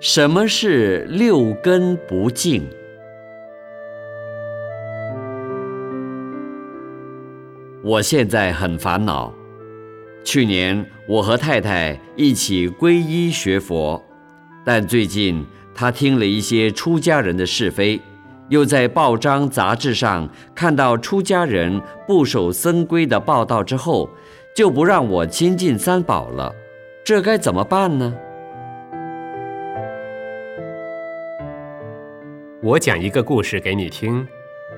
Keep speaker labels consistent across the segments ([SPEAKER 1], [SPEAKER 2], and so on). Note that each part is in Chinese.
[SPEAKER 1] 什么是六根不净？我现在很烦恼。去年我和太太一起皈依学佛，但最近她听了一些出家人的是非，又在报章杂志上看到出家人不守僧规的报道之后，就不让我亲近三宝了。这该怎么办呢？
[SPEAKER 2] 我讲一个故事给你听，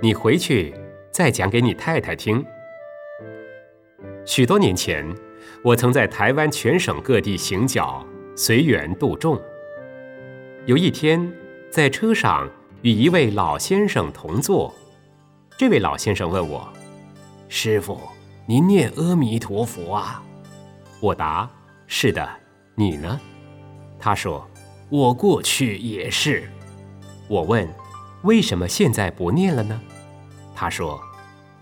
[SPEAKER 2] 你回去再讲给你太太听。许多年前，我曾在台湾全省各地行脚，随缘度众。有一天，在车上与一位老先生同坐，这位老先生问我：“师傅，您念阿弥陀佛啊？”我答：“是的。”你呢？他说：“我过去也是。”我问：“为什么现在不念了呢？”他说：“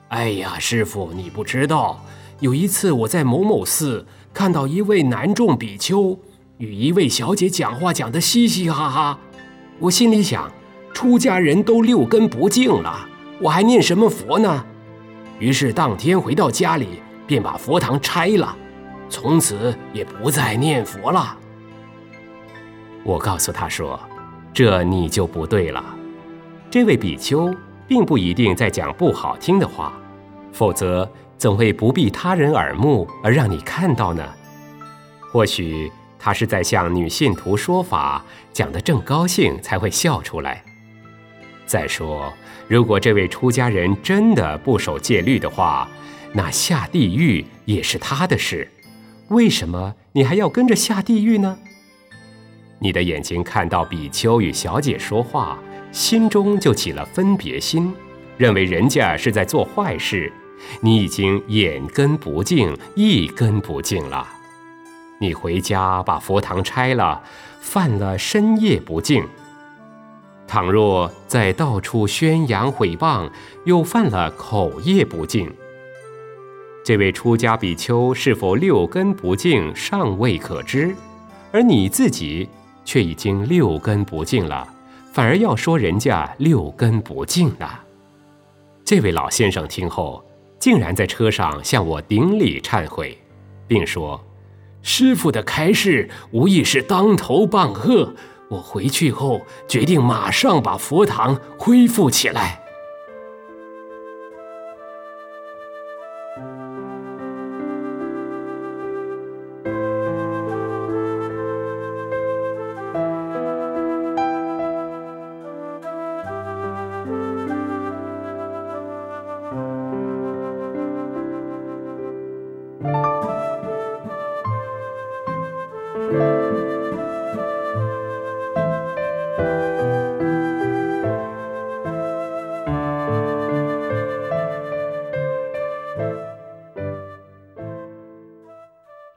[SPEAKER 2] 哎呀，师傅，你不知道，有一次我在某某寺看到一位男众比丘与一位小姐讲话，讲得嘻嘻哈哈。我心里想，出家人都六根不净了，我还念什么佛呢？于是当天回到家里，便把佛堂拆了，从此也不再念佛了。我告诉他说。这你就不对了。这位比丘并不一定在讲不好听的话，否则怎会不避他人耳目而让你看到呢？或许他是在向女信徒说法，讲得正高兴才会笑出来。再说，如果这位出家人真的不守戒律的话，那下地狱也是他的事。为什么你还要跟着下地狱呢？你的眼睛看到比丘与小姐说话，心中就起了分别心，认为人家是在做坏事。你已经眼根不净，意根不净了。你回家把佛堂拆了，犯了深夜不净。倘若在到处宣扬毁谤，又犯了口业不净。这位出家比丘是否六根不净，尚未可知，而你自己。却已经六根不净了，反而要说人家六根不净的。这位老先生听后，竟然在车上向我顶礼忏悔，并说：“师傅的开示无疑是当头棒喝，我回去后决定马上把佛堂恢复起来。”